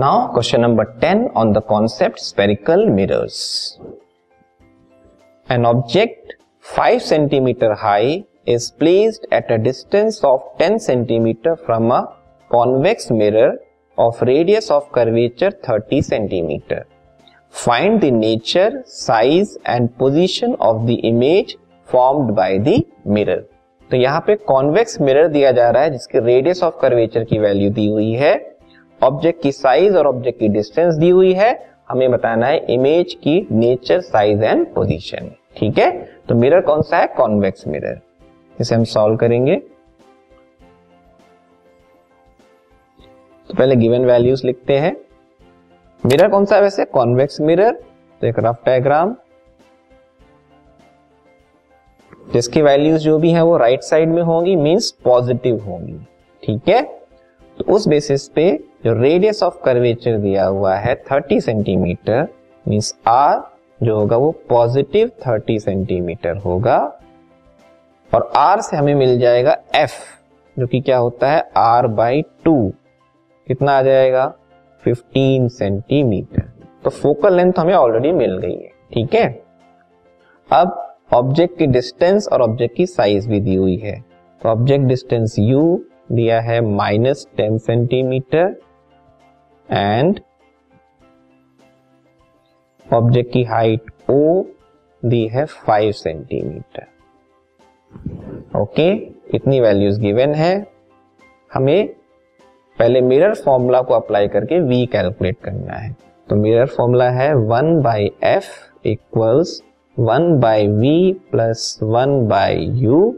Now question number ten on the concept spherical mirrors an object five centimetre high is placed at a distance of ten centimetre from a convex mirror of radius of curvature thirty centimetre find the nature size and position of the image formed by the mirror तो यहाँ पे convex mirror दिया जा रहा है, जिसके radius of curvature की value दी हुई है। ऑब्जेक्ट की साइज़ और ऑब्जेक्ट की डिस्टेंस दी हुई है। हमें बताना है इमेज की नेचर साइज़ एंड पोजीशन ठीक है? तो मिरर कौन सा है? कॉन्वेक्स मिरर इसे हम सॉल्व करेंगे। तो पहले गिवन वैल्यूज़ लिखते हैं। मिरर कौन सा है वैसे? कॉन्वेक्स मिरर तो एक रफ डायग्राम जिसकी वैल्यूज़ जो भी है वो राइट right साइड में होंगी मींस पॉजिटिव होंगी। ठीक है? तो उस बेसिस पे जो रेडियस ऑफ़ कर्वेचर दिया हुआ है 30 सेंटीमीटर मींस आर जो होगा वो पॉजिटिव 30 सेंटीमीटर होगा। और आर से हमें मिल जाएगा एफ़ जो कि क्या होता है आर बाई टू कितना आ जाएगा? 15 सेंटीमीटर तो फोकल लेंथ हमें ऑलरेडी मिल गई है, ठीक है? अब ऑब्जेक्ट की डिस्टेंस और ऑब्जेक्ट की साइज़ भी दी हुई है। तो ऑब्जेक्ट डिस्टेंस u दिया है minus ten centimetre and object की हाइट ओ दी है फाइव सेंटीमीटर। ओके, इतनी वैल्यूज़ गिवन है। हमें पहले मिरर फॉर्मूला को अप्लाई करके वी कैलकुलेट करना है। तो मिरर फॉर्मूला है one by F equals one by V plus one by U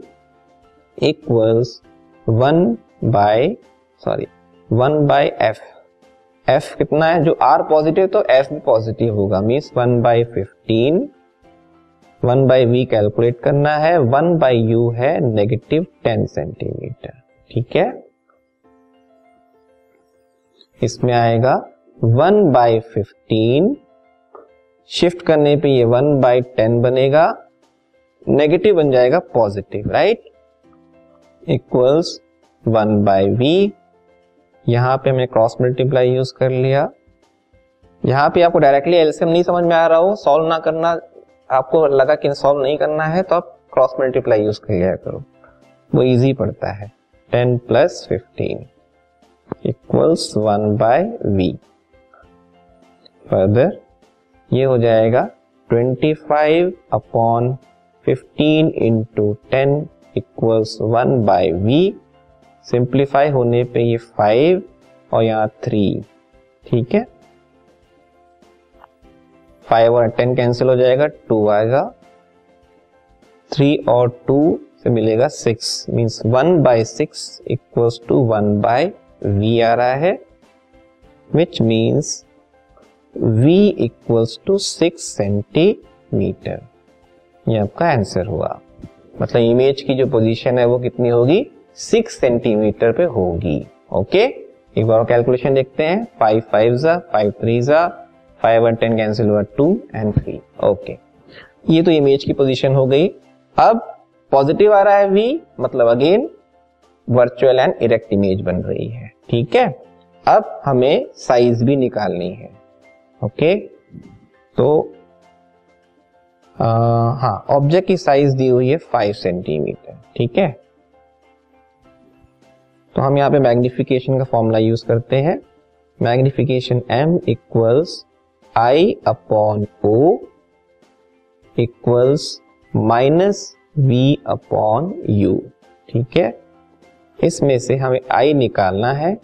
equals one by sorry one by F. F कितना है? जो आर पॉजिटिव तो एफ़ भी पॉजिटिव होगा। Means one by fifteen, one by V calculate करना है। One by you है negative ten centimetre. ठीक है? इसमें आएगा वन बाई फिफ्टीन। शिफ्ट करने पे ये वन बाई टेन बनेगा। नेगेटिव बन जाएगा positive, right? Equals one by V यहाँ पे हमने क्रॉस मल्टीप्लाई यूज़ कर लिया। यहाँ पे आपको डायरेक्टली एल्सियम नहीं समझ में आ रहा हो। सॉल्व ना करना, आपको लगा कि सॉल्व नहीं करना है तो आप क्रॉस मल्टीप्लाई यूज़ कर लिया करो। वो इजी पड़ता है। Ten plus fifteen equals one by V further ये हो जाएगा 25 five upon fifteen into ten equals one by V simplify होने पे ये फाइव और यहाँ थ्री ठीक है? फाइव और टेन कैंसिल हो जाएगा टू आएगा. थ्री और टू से मिलेगा six means one by six equals to one by V आ रहा है which means V equals to six centimetre ये आपका आंसर हुआ। मतलब इमेज की जो पोजीशन है वो कितनी होगी? सिक्स सेंटीमीटर पे होगी। ओके एक बार कैलकुलेशन देखते हैं। फाइव फाइव जा फाइव थ्री जा फाइव और टेन कैंसिल हुआ टू एंड थ्री ओके ये तो इमेज की पोजीशन हो गई। अब पॉजिटिव आ रहा है वी मतलब again virtual and erect image बन रही है। ठीक है? अब हमें साइज़ भी निकालनी है। ओके तो हाँ ऑब्जेक्ट की साइज़ दी हुई है फाइव सेंटीमीटर ठीक है? तो हम यहाँ पे मैग्निफिकेशन का फॉर्मूला यूज़ करते हैं। Magnification M equals I upon O equals minus V upon U ठीक है? इसमें से हमें आई निकालना है।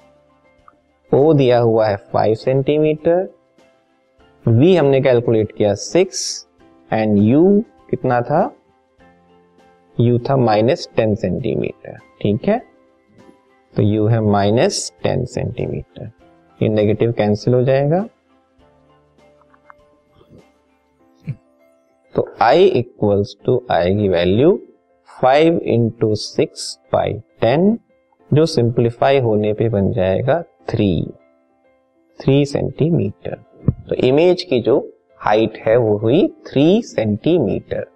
ओ दिया हुआ है फाइव सेंटीमीटर वी हमने कैलकुलेट किया सिक्स एंड यू कितना था? यू था माइनस टेन सेंटीमीटर ठीक है? तो यू है माइनस टेन सेंटीमीटर ये नेगेटिव कैंसिल हो जाएगा। तो आई इक्वल्स टू आई आएगी value five into six by ten जो सिंप्लीफाई होने पे बन जाएगा थ्री थ्री सेंटीमीटर तो इमेज की जो हाइट है वो हुई थ्री सेंटीमीटर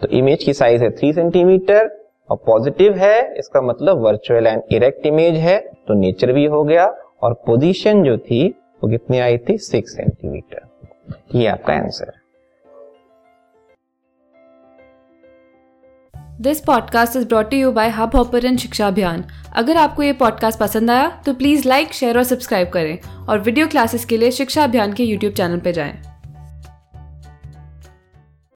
तो इमेज की साइज़ है थ्री सेंटीमीटर और पॉजिटिव है, इसका मतलब वर्चुअल एंड इरेक्ट इमेज है तो नेचर भी हो गया और पोजीशन जो थी वो कितनी आई थी? सिक्स सेंटीमीटर ये आपका answer this podcast is brought you by Hub Hopper शिक्षा अभियान अगर आपको ये पॉडकास्ट पसंद आया तो प्लीज़ लाइक शेयर और सब्सक्राइब करें और वीडियो क्लासेस के लिए शिक्षा अभियान के यूट्यूब चैनल पर जाएँ।